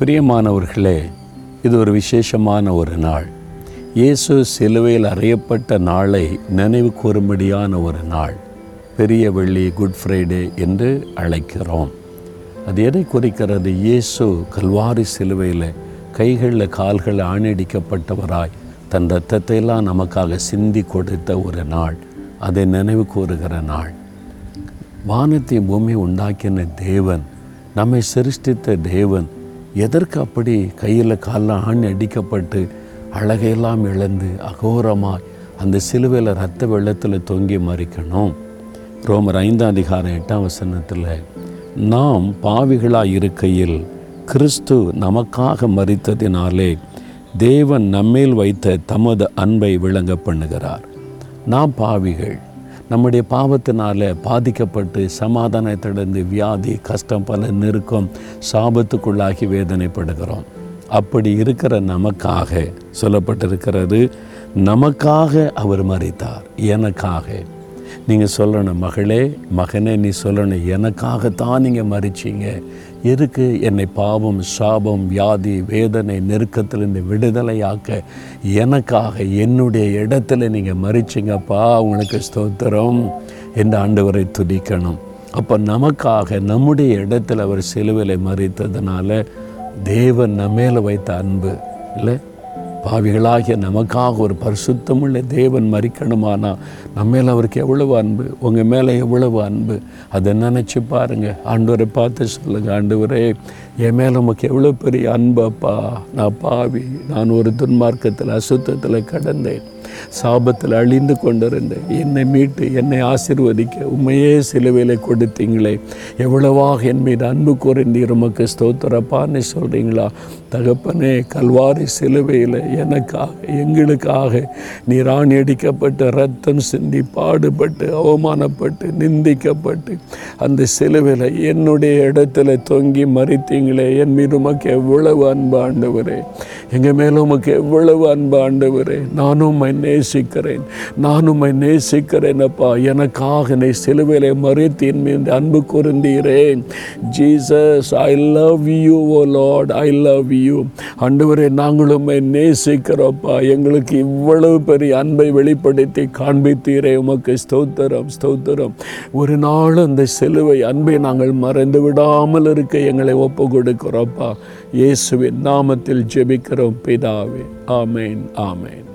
பிரியமானவர்களே இது ஒரு விசேஷமான ஒரு நாள். இயேசு சிலுவையில் அறையப்பட்ட நாளை நினைவு கூறும்படியான ஒரு நாள். பெரிய வெள்ளி குட் ஃப்ரைடே என்று அழைக்கிறோம். அது எதை குறிக்கிறது? இயேசு கல்வாரி சிலுவையில் கைகளில் கால்கள் ஆணடிக்கப்பட்டவராய் தன் ரத்தத்தையெல்லாம் நமக்காக சிந்தி கொடுத்த ஒரு நாள். அதை நினைவு கூறுகிற நாள். வானத்தை பூமி உண்டாக்கின தேவன் நம்மை சிருஷ்டித்த தேவன் எதற்கு அப்படி கையில் காலில் ஆணி அடிக்கப்பட்டு அழகையெல்லாம் இழந்து அகோரமாக அந்த சிலுவையில் ரத்த வெள்ளத்தில் தொங்கி மறிக்கணும்? ரோமர் ஐந்தாம் அதிகாரம் எட்டாம் வசனத்தில் நாம் பாவிகளாக இருக்கையில் கிறிஸ்து நமக்காக மறித்ததினாலே தேவன் நம்மேல் வைத்த தமது அன்பை விளங்க பண்ணுகிறார். நாம் பாவிகள். நம்முடைய பாவத்தினால பாதிக்கப்பட்டு சமாதானத்திலிருந்து வியாதி கஷ்டம் பல நெருக்கம் சாபத்துக்குள்ளாகி வேதனைப்படுகிறோம். அப்படி இருக்கிற நமக்காக சொல்லப்பட்டிருக்கிறது நமக்காக அவர் மறித்தார் எனக்காக. நீங்கள் சொல்லணும் மகளே மகனே நீ சொல்லணும் எனக்காகத்தான் நீங்கள் மறிச்சீங்க எதுக்கு என்னை பாவம் சாபம் வியாதி வேதனை நெருக்கத்திலிருந்து விடுதலையாக்க எனக்காக என்னுடைய இடத்துல நீங்கள் மறிச்சிங்கப்பா உங்களுக்கு ஸ்தோத்திரம் என்று ஆண்டவரை துதிக்கணும். அப்போ நமக்காக நம்முடைய இடத்துல அவர் சிலுவையில் மறித்ததுனால தேவன் நம்மேல மேலே வைத்த அன்பு இல்லை? பாவிகளாகிய நமக்காக ஒரு பரிசுத்தமுள்ள தேவன் மறிக்கணுமானா? நம்ம மேலே அவருக்கு எவ்வளவு அன்பு? உங்கள் மேலே எவ்வளவு அன்பு? அதை நினச்சி பாருங்கள் ஆண்டவரை பார்த்து சொல்லுங்கள் ஆண்டவரே என் மேலே உமக்கு எவ்வளோ பெரிய அன்பப்பா நான் பாவி. நான் ஒரு துன்மார்க்கத்தில் அசுத்தத்தில் கடந்தேன். சாபத்தில் அழிந்து கொண்டிருந்தேன். என்னை மீட்டு என்னை ஆசிர்வதிக்க உண்மையே சிலுவையில் கொடுத்தீங்களே. எவ்வளவாக என் மீது அன்பு கூர்ந்தீர் உமக்கு ஸ்தோத்திரப்பான்னு சொல்கிறீங்களா தகப்பனே கல்வாரி சிலுவையில் எனக்காக எங்களுக்காக. நீர் ஆணியடிக்கப்பட்டு ரத்தம் சிந்தி பாடுபட்டு அவமானப்பட்டு நிந்திக்கப்பட்டு அந்த சிலுவையில் என்னுடைய இடத்துல தொங்கி மறித்தீங்களே என் மீது உமக்கு எவ்வளவு அன்பு ஆண்டவரே. எங்கள் மேலே உமக்கு எவ்வளவு அன்பு ஆண்டவரே. நானும் உம்மை நேசிக்கிறேன். நானும் உம்மை நேசிக்கிறேன் அப்பா. எனக்காக நீ சிலுவையிலே மறித்து என் மீது அன்பு கூர்ந்தீரேன் Jesus I love you oh lord I love you ஆண்டவரே நாங்களும் உம்மை நேசிக்கிறோப்பா எங்களுக்கு இவ்வளவு பெரிய அன்பை வெளிப்படுத்தி காண்பித்தீரே உமக்கு ஸ்தோத்திரம் ஸ்தோத்திரம். ஒரு நாள் அந்த சிலுவை அன்பை நாங்கள் மறந்து விடாமல் இருக்க எங்களை ஒப்பு கொடுக்கிறோப்பா இயேசுவின் நாமத்தில் ஜெபிக்கிறோம் பிதாவே. ஆமேன் ஆமேன்.